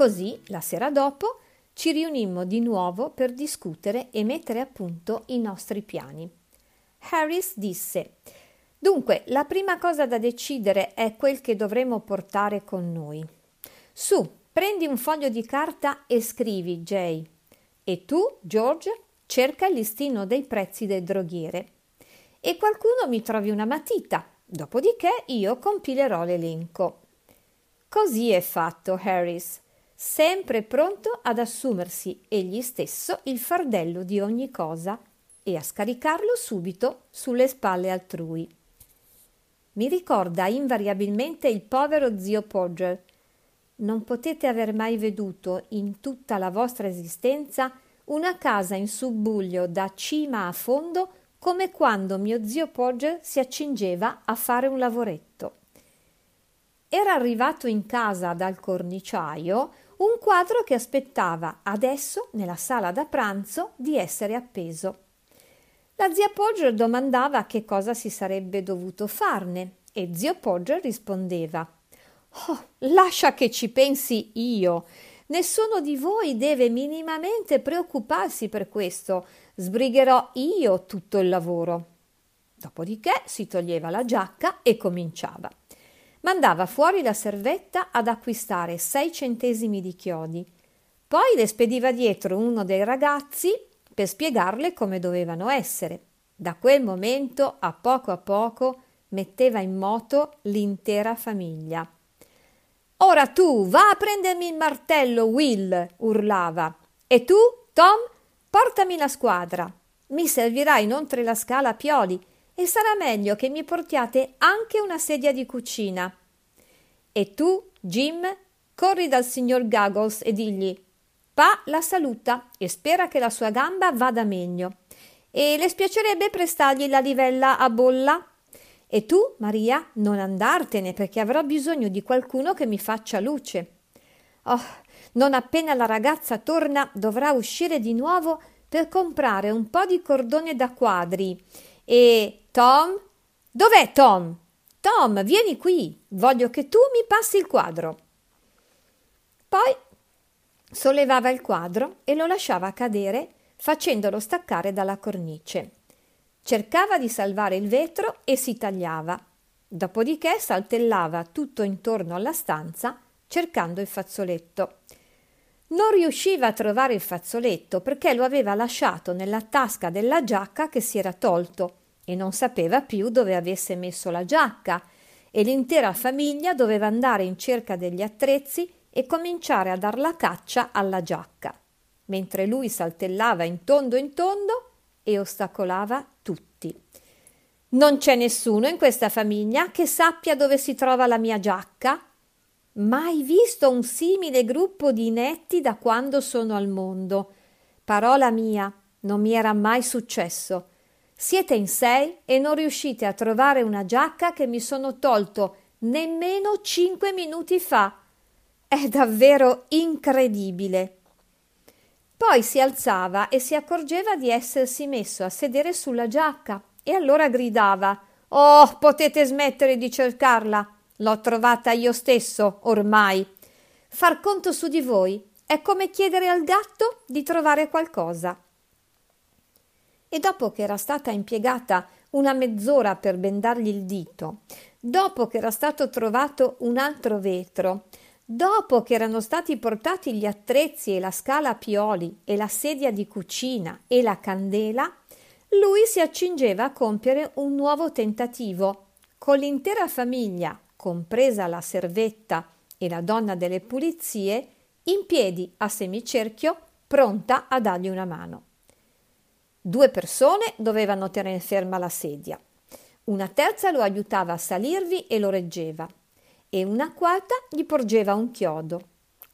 Così, la sera dopo, ci riunimmo di nuovo per discutere e mettere a punto i nostri piani. Harris disse Dunque, la prima cosa da decidere è quel che dovremo portare con noi. Su, prendi un foglio di carta e scrivi, Jay. E tu, George, cerca il listino dei prezzi del droghiere. E qualcuno mi trovi una matita, dopodiché io compilerò l'elenco. Così è fatto, Harris sempre pronto ad assumersi egli stesso il fardello di ogni cosa e a scaricarlo subito sulle spalle altrui. Mi ricorda invariabilmente il povero zio Podger. Non potete aver mai veduto in tutta la vostra esistenza una casa in subbuglio da cima a fondo come quando mio zio Podger si accingeva a fare un lavoretto. Era arrivato in casa dal corniciaio un quadro che aspettava adesso nella sala da pranzo di essere appeso. La zia Podger domandava che cosa si sarebbe dovuto farne e zio Podger rispondeva Oh, lascia che ci pensi io. Nessuno di voi deve minimamente preoccuparsi per questo. Sbrigherò io tutto il lavoro. Dopodiché si toglieva la giacca e cominciava mandava fuori la servetta ad acquistare sei centesimi di chiodi. Poi le spediva dietro uno dei ragazzi per spiegarle come dovevano essere. Da quel momento, a poco a poco, metteva in moto l'intera famiglia. Ora tu, va a prendermi il martello, Will, urlava. E tu, Tom, portami la squadra. Mi servirà inoltre la scala a pioli e sarà meglio che mi portiate anche una sedia di cucina. E tu, Jim, corri dal signor Gaggles e digli Pa la saluta e spera che la sua gamba vada meglio. E le spiacerebbe prestargli la livella a bolla? E tu, Maria, non andartene perché avrò bisogno di qualcuno che mi faccia luce. Oh, non appena la ragazza torna dovrà uscire di nuovo per comprare un po' di cordone da quadri e Tom? Dov'è Tom? Tom, vieni qui, voglio che tu mi passi il quadro. Poi sollevava il quadro e lo lasciava cadere facendolo staccare dalla cornice. Cercava di salvare il vetro e si tagliava. Dopodiché saltellava tutto intorno alla stanza cercando il fazzoletto. Non riusciva a trovare il fazzoletto perché lo aveva lasciato nella tasca della giacca che si era tolto e non sapeva più dove avesse messo la giacca e l'intera famiglia doveva andare in cerca degli attrezzi e cominciare a dar la caccia alla giacca, mentre lui saltellava in tondo in tondo e ostacolava tutti. Non c'è nessuno in questa famiglia che sappia dove si trova la mia giacca? Mai visto un simile gruppo di inetti da quando sono al mondo. Parola mia, non mi era mai successo. Siete in sei e non riuscite a trovare una giacca che mi sono tolto nemmeno cinque minuti fa. È davvero incredibile. Poi si alzava e si accorgeva di essersi messo a sedere sulla giacca e allora gridava Oh, potete smettere di cercarla. L'ho trovata io stesso, ormai. Far conto su di voi è come chiedere al gatto di trovare qualcosa e dopo che era stata impiegata una mezz'ora per bendargli il dito, dopo che era stato trovato un altro vetro, dopo che erano stati portati gli attrezzi e la scala a pioli e la sedia di cucina e la candela, lui si accingeva a compiere un nuovo tentativo, con l'intera famiglia, compresa la servetta e la donna delle pulizie, in piedi a semicerchio, pronta a dargli una mano. Due persone dovevano tenere ferma la sedia. Una terza lo aiutava a salirvi e lo reggeva. E una quarta gli porgeva un chiodo.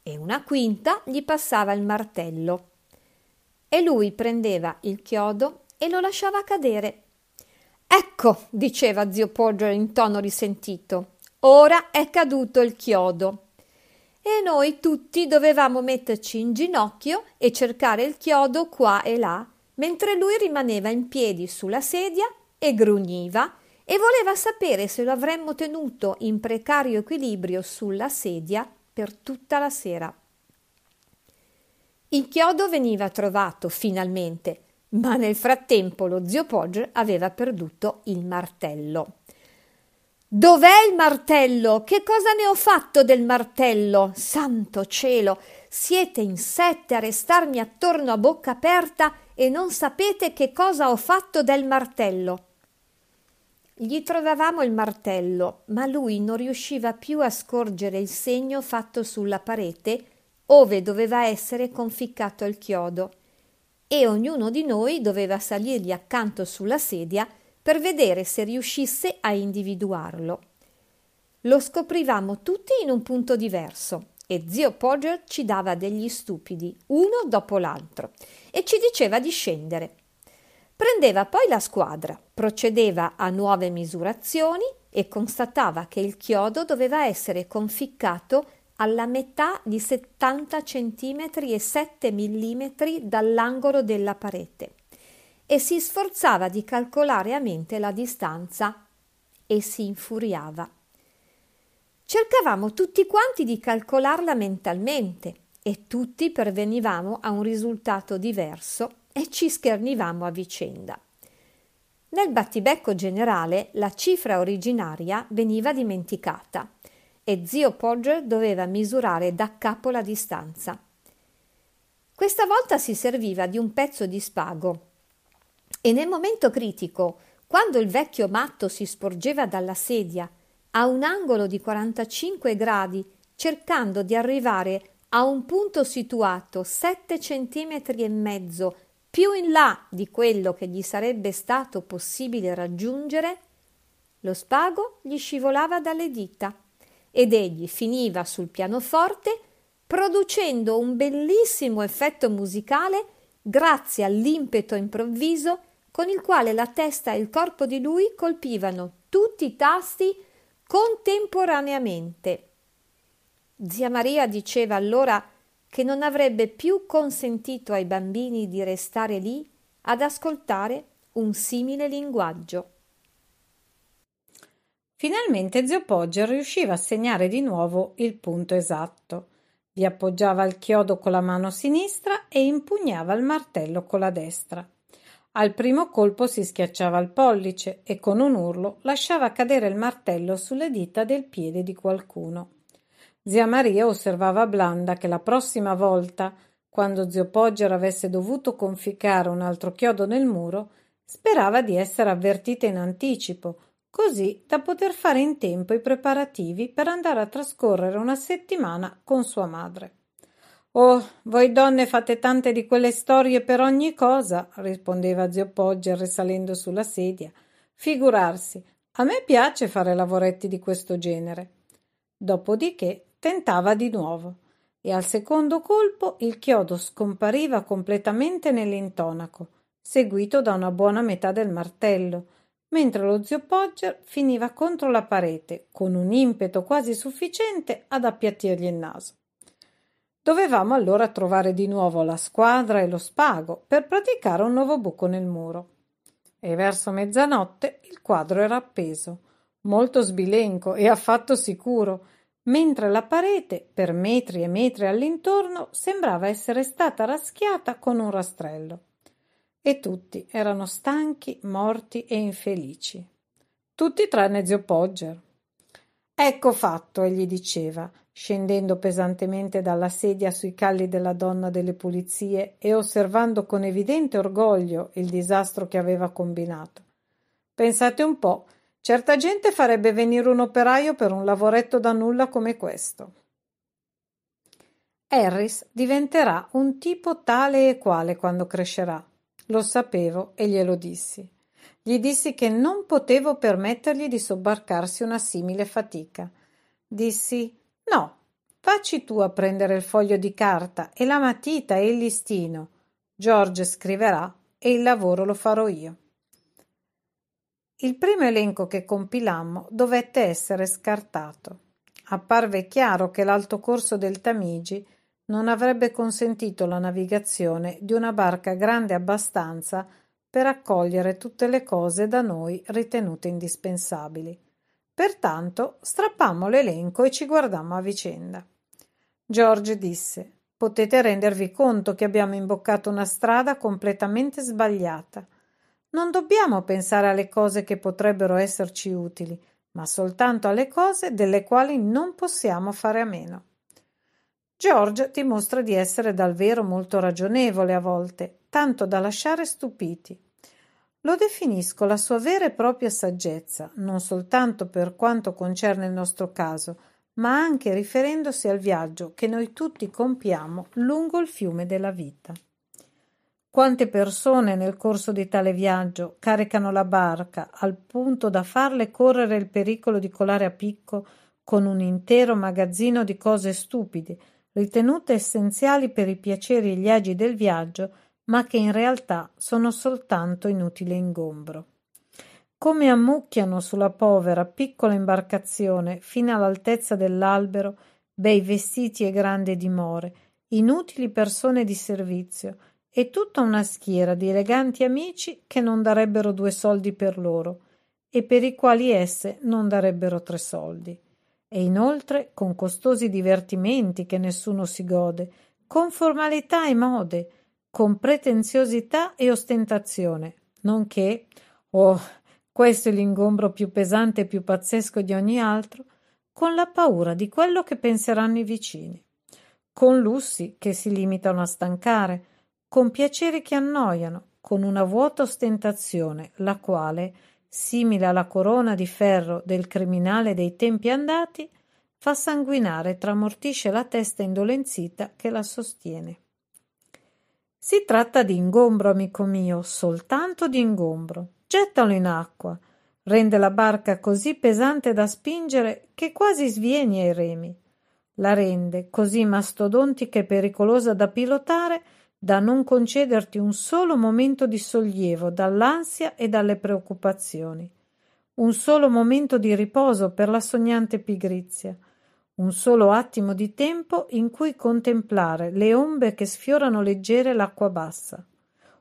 e una quinta gli passava il martello. E lui prendeva il chiodo e lo lasciava cadere. Ecco, diceva zio Poggio in tono risentito, ora è caduto il chiodo. E noi tutti dovevamo metterci in ginocchio e cercare il chiodo qua e là, mentre lui rimaneva in piedi sulla sedia e grugniva e voleva sapere se lo avremmo tenuto in precario equilibrio sulla sedia per tutta la sera. Il chiodo veniva trovato finalmente, ma nel frattempo lo zio Podger aveva perduto il martello. Dov'è il martello? Che cosa ne ho fatto del martello? Santo cielo! Siete in sette a restarmi attorno a bocca aperta e non sapete che cosa ho fatto del martello. Gli trovavamo il martello, ma lui non riusciva più a scorgere il segno fatto sulla parete ove doveva essere conficcato il chiodo, e ognuno di noi doveva salirgli accanto sulla sedia per vedere se riuscisse a individuarlo. Lo scoprivamo tutti in un punto diverso e zio Podger ci dava degli stupidi, uno dopo l'altro, e ci diceva di scendere. Prendeva poi la squadra, procedeva a nuove misurazioni e constatava che il chiodo doveva essere conficcato alla metà di 70 cm e 7 mm dall'angolo della parete e si sforzava di calcolare a mente la distanza e si infuriava. Cercavamo tutti quanti di calcolarla mentalmente e tutti pervenivamo a un risultato diverso e ci schernivamo a vicenda. Nel battibecco generale la cifra originaria veniva dimenticata e zio Podger doveva misurare da capo la distanza. Questa volta si serviva di un pezzo di spago e nel momento critico, quando il vecchio matto si sporgeva dalla sedia a un angolo di 45 gradi cercando di arrivare a un punto situato 7 centimetri e mezzo più in là di quello che gli sarebbe stato possibile raggiungere, lo spago gli scivolava dalle dita ed egli finiva sul pianoforte producendo un bellissimo effetto musicale grazie all'impeto improvviso con il quale la testa e il corpo di lui colpivano tutti i tasti contemporaneamente. Zia Maria diceva allora che non avrebbe più consentito ai bambini di restare lì ad ascoltare un simile linguaggio. Finalmente zio Pogger riusciva a segnare di nuovo il punto esatto. Vi appoggiava il chiodo con la mano sinistra e impugnava il martello con la destra. Al primo colpo si schiacciava il pollice e con un urlo lasciava cadere il martello sulle dita del piede di qualcuno. Zia Maria osservava blanda che la prossima volta, quando zio Poggero avesse dovuto conficcare un altro chiodo nel muro, sperava di essere avvertita in anticipo, così da poter fare in tempo i preparativi per andare a trascorrere una settimana con sua madre. Oh, voi donne fate tante di quelle storie per ogni cosa, rispondeva zio Pogger risalendo sulla sedia. Figurarsi, a me piace fare lavoretti di questo genere. Dopodiché Tentava di nuovo e al secondo colpo il chiodo scompariva completamente nell'intonaco, seguito da una buona metà del martello, mentre lo zio Podger finiva contro la parete con un impeto quasi sufficiente ad appiattirgli il naso. Dovevamo allora trovare di nuovo la squadra e lo spago per praticare un nuovo buco nel muro. E verso mezzanotte il quadro era appeso, molto sbilenco e affatto sicuro, mentre la parete, per metri e metri all'intorno, sembrava essere stata raschiata con un rastrello. E tutti erano stanchi, morti e infelici. Tutti tranne zio Pogger. Ecco fatto, egli diceva, scendendo pesantemente dalla sedia sui calli della donna delle pulizie e osservando con evidente orgoglio il disastro che aveva combinato. Pensate un po', Certa gente farebbe venire un operaio per un lavoretto da nulla come questo. Harris diventerà un tipo tale e quale quando crescerà. Lo sapevo e glielo dissi. Gli dissi che non potevo permettergli di sobbarcarsi una simile fatica. Dissi: No, Vacci tu a prendere il foglio di carta e la matita e il listino. George scriverà e il lavoro lo farò io. Il primo elenco che compilammo dovette essere scartato. Apparve chiaro che l'alto corso del Tamigi non avrebbe consentito la navigazione di una barca grande abbastanza per accogliere tutte le cose da noi ritenute indispensabili. Pertanto strappammo l'elenco e ci guardammo a vicenda. George disse Potete rendervi conto che abbiamo imboccato una strada completamente sbagliata. Non dobbiamo pensare alle cose che potrebbero esserci utili, ma soltanto alle cose delle quali non possiamo fare a meno. George dimostra di essere davvero molto ragionevole a volte, tanto da lasciare stupiti. Lo definisco la sua vera e propria saggezza, non soltanto per quanto concerne il nostro caso, ma anche riferendosi al viaggio che noi tutti compiamo lungo il fiume della vita. Quante persone nel corso di tale viaggio caricano la barca al punto da farle correre il pericolo di colare a picco con un intero magazzino di cose stupide, ritenute essenziali per i piaceri e gli agi del viaggio, ma che in realtà sono soltanto inutile ingombro come ammucchiano sulla povera piccola imbarcazione fino all'altezza dell'albero bei vestiti e grandi dimore, inutili persone di servizio e tutta una schiera di eleganti amici che non darebbero due soldi per loro e per i quali esse non darebbero tre soldi. E inoltre con costosi divertimenti che nessuno si gode, con formalità e mode, con pretenziosità e ostentazione, nonché, oh, questo è l'ingombro più pesante e più pazzesco di ogni altro, con la paura di quello che penseranno i vicini, con lussi che si limitano a stancare, con piaceri che annoiano, con una vuota ostentazione, la quale, simile alla corona di ferro del criminale dei tempi andati, fa sanguinare e tramortisce la testa indolenzita che la sostiene. Si tratta di ingombro, amico mio, soltanto di ingombro. Gettalo in acqua. Rende la barca così pesante da spingere che quasi svieni ai remi. La rende così mastodontica e pericolosa da pilotare da non concederti un solo momento di sollievo dall'ansia e dalle preoccupazioni, un solo momento di riposo per la sognante pigrizia, un solo attimo di tempo in cui contemplare le ombre che sfiorano leggere l'acqua bassa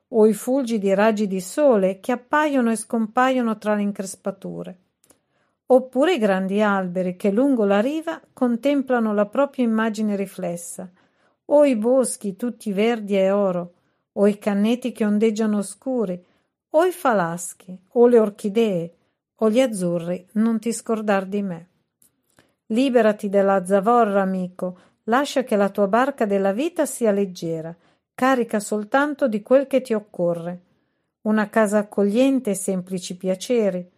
o i fulgidi raggi di sole che appaiono e scompaiono tra le increspature, oppure i grandi alberi che lungo la riva contemplano la propria immagine riflessa, o i boschi tutti verdi e oro, o i canneti che ondeggiano scuri, o i falaschi, o le orchidee, o gli azzurri, non ti scordar di me. Liberati della zavorra, amico, lascia che la tua barca della vita sia leggera, carica soltanto di quel che ti occorre. Una casa accogliente e semplici piaceri,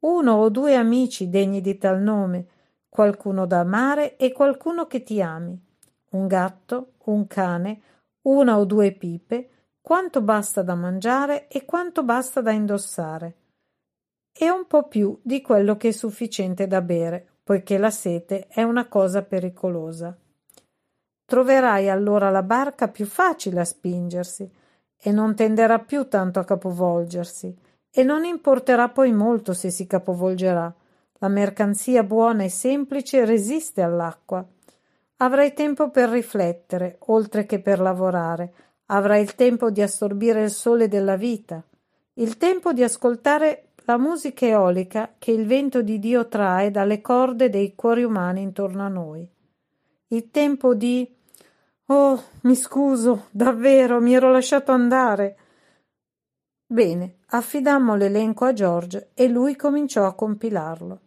uno o due amici degni di tal nome, qualcuno da amare e qualcuno che ti ami, un gatto, un cane, una o due pipe, quanto basta da mangiare e quanto basta da indossare, e un po' più di quello che è sufficiente da bere, poiché la sete è una cosa pericolosa. Troverai allora la barca più facile a spingersi e non tenderà più tanto a capovolgersi e non importerà poi molto se si capovolgerà. La mercanzia buona e semplice resiste all'acqua. Avrai tempo per riflettere, oltre che per lavorare. Avrai il tempo di assorbire il sole della vita, il tempo di ascoltare la musica eolica che il vento di Dio trae dalle corde dei cuori umani intorno a noi. Il tempo di Oh, mi scuso, davvero, mi ero lasciato andare. Bene, affidammo l'elenco a George e lui cominciò a compilarlo.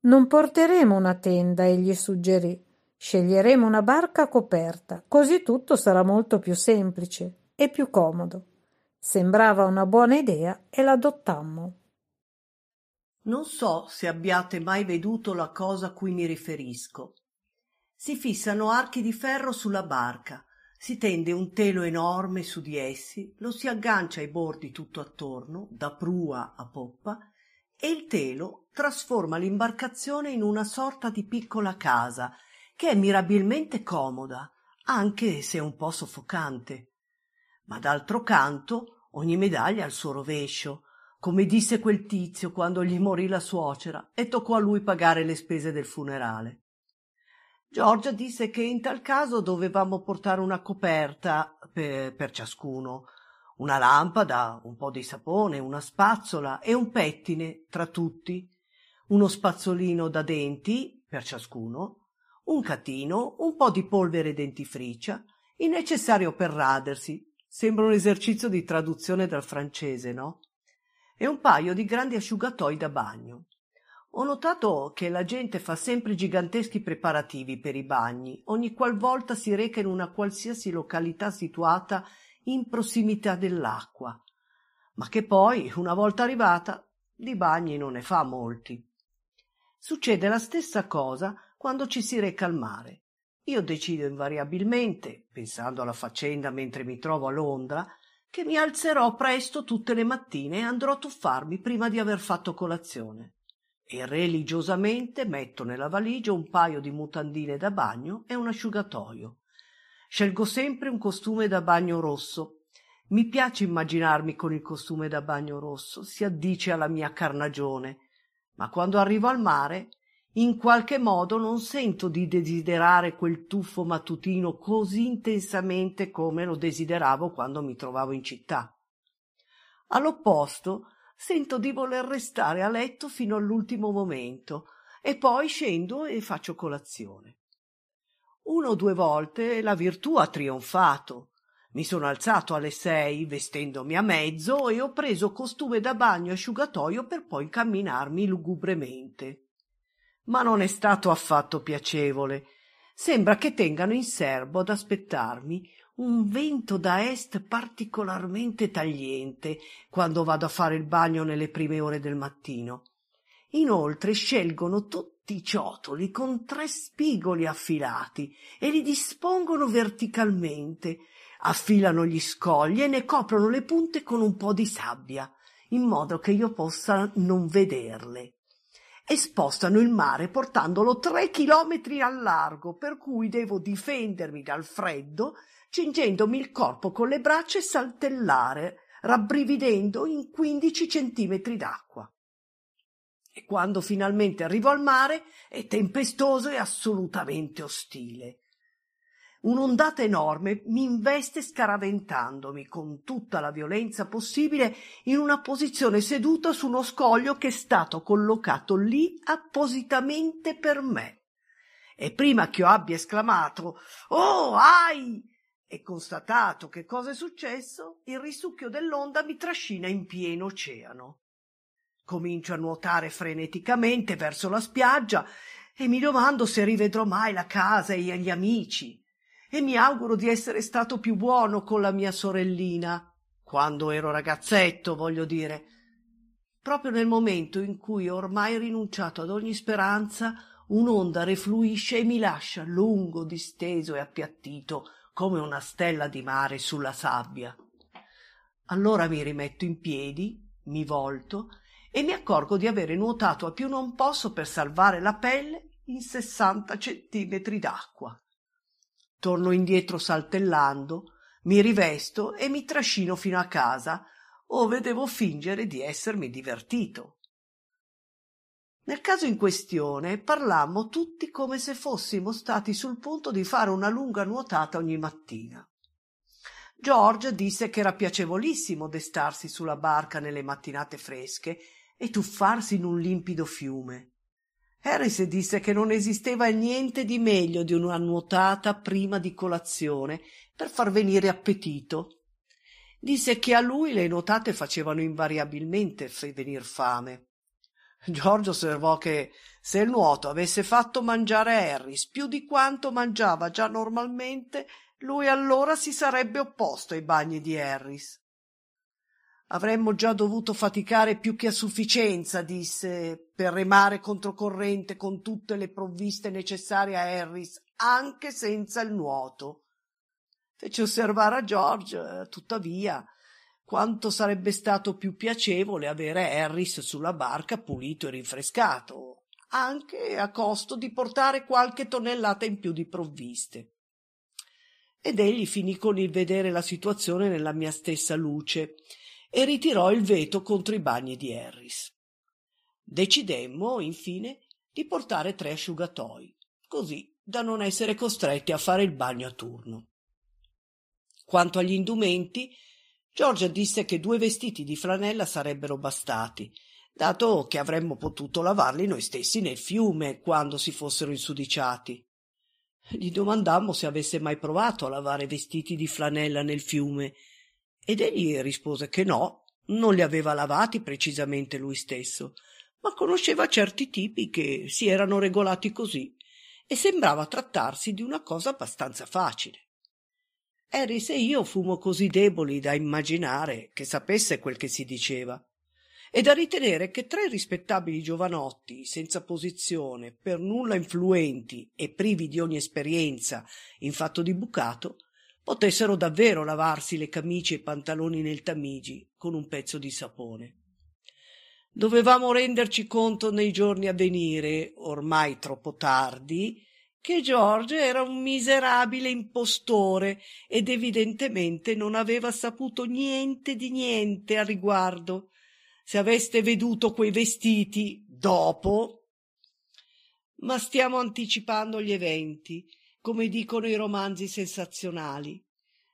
Non porteremo una tenda, egli suggerì. Sceglieremo una barca coperta, così tutto sarà molto più semplice e più comodo. Sembrava una buona idea e l'adottammo. Non so se abbiate mai veduto la cosa a cui mi riferisco si fissano archi di ferro sulla barca si tende un telo enorme su di essi lo si aggancia ai bordi tutto attorno da prua a poppa e il telo trasforma l'imbarcazione in una sorta di piccola casa che è mirabilmente comoda, anche se un po' soffocante. Ma d'altro canto ogni medaglia ha il suo rovescio, come disse quel tizio quando gli morì la suocera e toccò a lui pagare le spese del funerale. Giorgia disse che in tal caso dovevamo portare una coperta per, per ciascuno, una lampada, un po' di sapone, una spazzola e un pettine tra tutti, uno spazzolino da denti per ciascuno, un catino, un po' di polvere dentifricia, il necessario per radersi. Sembra un esercizio di traduzione dal francese, no? E un paio di grandi asciugatoi da bagno. Ho notato che la gente fa sempre giganteschi preparativi per i bagni, ogni qualvolta si reca in una qualsiasi località situata in prossimità dell'acqua, ma che poi, una volta arrivata, di bagni non ne fa molti. Succede la stessa cosa quando ci si reca al mare. Io decido invariabilmente, pensando alla faccenda mentre mi trovo a Londra, che mi alzerò presto tutte le mattine e andrò a tuffarmi prima di aver fatto colazione e religiosamente metto nella valigia un paio di mutandine da bagno e un asciugatoio. Scelgo sempre un costume da bagno rosso. Mi piace immaginarmi con il costume da bagno rosso, si addice alla mia carnagione, ma quando arrivo al mare, in qualche modo non sento di desiderare quel tuffo mattutino così intensamente come lo desideravo quando mi trovavo in città. All'opposto, sento di voler restare a letto fino all'ultimo momento e poi scendo e faccio colazione. Uno o due volte la virtù ha trionfato. Mi sono alzato alle sei vestendomi a mezzo e ho preso costume da bagno e asciugatoio per poi camminarmi lugubremente. Ma non è stato affatto piacevole. Sembra che tengano in serbo ad aspettarmi un vento da est particolarmente tagliente quando vado a fare il bagno nelle prime ore del mattino. Inoltre scelgono tutti i ciotoli con tre spigoli affilati e li dispongono verticalmente, affilano gli scogli e ne coprono le punte con un po' di sabbia, in modo che io possa non vederle. E spostano il mare portandolo tre chilometri al largo, per cui devo difendermi dal freddo cingendomi il corpo con le braccia e saltellare, rabbrividendo in quindici centimetri d'acqua. E quando finalmente arrivo al mare è tempestoso e assolutamente ostile. Un'ondata enorme mi investe scaraventandomi con tutta la violenza possibile in una posizione seduta su uno scoglio che è stato collocato lì appositamente per me. E prima che io abbia esclamato Oh, ai! e constatato che cosa è successo, il risucchio dell'onda mi trascina in pieno oceano. Comincio a nuotare freneticamente verso la spiaggia e mi domando se rivedrò mai la casa e gli amici e mi auguro di essere stato più buono con la mia sorellina, quando ero ragazzetto, voglio dire. Proprio nel momento in cui ho ormai rinunciato ad ogni speranza, un'onda refluisce e mi lascia lungo, disteso e appiattito come una stella di mare sulla sabbia. Allora mi rimetto in piedi, mi volto e mi accorgo di avere nuotato a più non posso per salvare la pelle in sessanta centimetri d'acqua. Torno indietro saltellando, mi rivesto e mi trascino fino a casa, ove devo fingere di essermi divertito. Nel caso in questione parlammo tutti come se fossimo stati sul punto di fare una lunga nuotata ogni mattina. George disse che era piacevolissimo destarsi sulla barca nelle mattinate fresche e tuffarsi in un limpido fiume. Harris disse che non esisteva niente di meglio di una nuotata prima di colazione per far venire appetito. Disse che a lui le nuotate facevano invariabilmente venir fame. Giorgio osservò che se il nuoto avesse fatto mangiare Harris più di quanto mangiava già normalmente, lui allora si sarebbe opposto ai bagni di Harris. Avremmo già dovuto faticare più che a sufficienza, disse, per remare controcorrente con tutte le provviste necessarie a Harris, anche senza il nuoto. Fece osservare a George, tuttavia, quanto sarebbe stato più piacevole avere Harris sulla barca pulito e rinfrescato, anche a costo di portare qualche tonnellata in più di provviste. Ed egli finì con il vedere la situazione nella mia stessa luce e ritirò il veto contro i bagni di Harris. Decidemmo, infine, di portare tre asciugatoi, così da non essere costretti a fare il bagno a turno. Quanto agli indumenti, Giorgia disse che due vestiti di flanella sarebbero bastati, dato che avremmo potuto lavarli noi stessi nel fiume quando si fossero insudiciati. Gli domandammo se avesse mai provato a lavare vestiti di flanella nel fiume ed egli rispose che no, non li aveva lavati precisamente lui stesso, ma conosceva certi tipi che si erano regolati così e sembrava trattarsi di una cosa abbastanza facile. Harris e io fummo così deboli da immaginare che sapesse quel che si diceva e da ritenere che tre rispettabili giovanotti senza posizione, per nulla influenti e privi di ogni esperienza in fatto di bucato, potessero davvero lavarsi le camicie e i pantaloni nel Tamigi con un pezzo di sapone. Dovevamo renderci conto nei giorni a venire, ormai troppo tardi, che George era un miserabile impostore ed evidentemente non aveva saputo niente di niente a riguardo. Se aveste veduto quei vestiti dopo. Ma stiamo anticipando gli eventi, come dicono i romanzi sensazionali.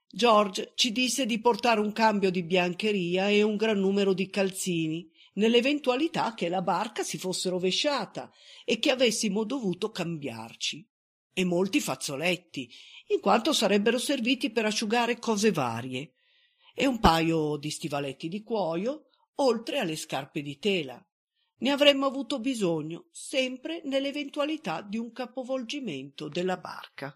George ci disse di portare un cambio di biancheria e un gran numero di calzini nell'eventualità che la barca si fosse rovesciata e che avessimo dovuto cambiarci. E molti fazzoletti, in quanto sarebbero serviti per asciugare cose varie, e un paio di stivaletti di cuoio, oltre alle scarpe di tela. Ne avremmo avuto bisogno sempre nell'eventualità di un capovolgimento della barca.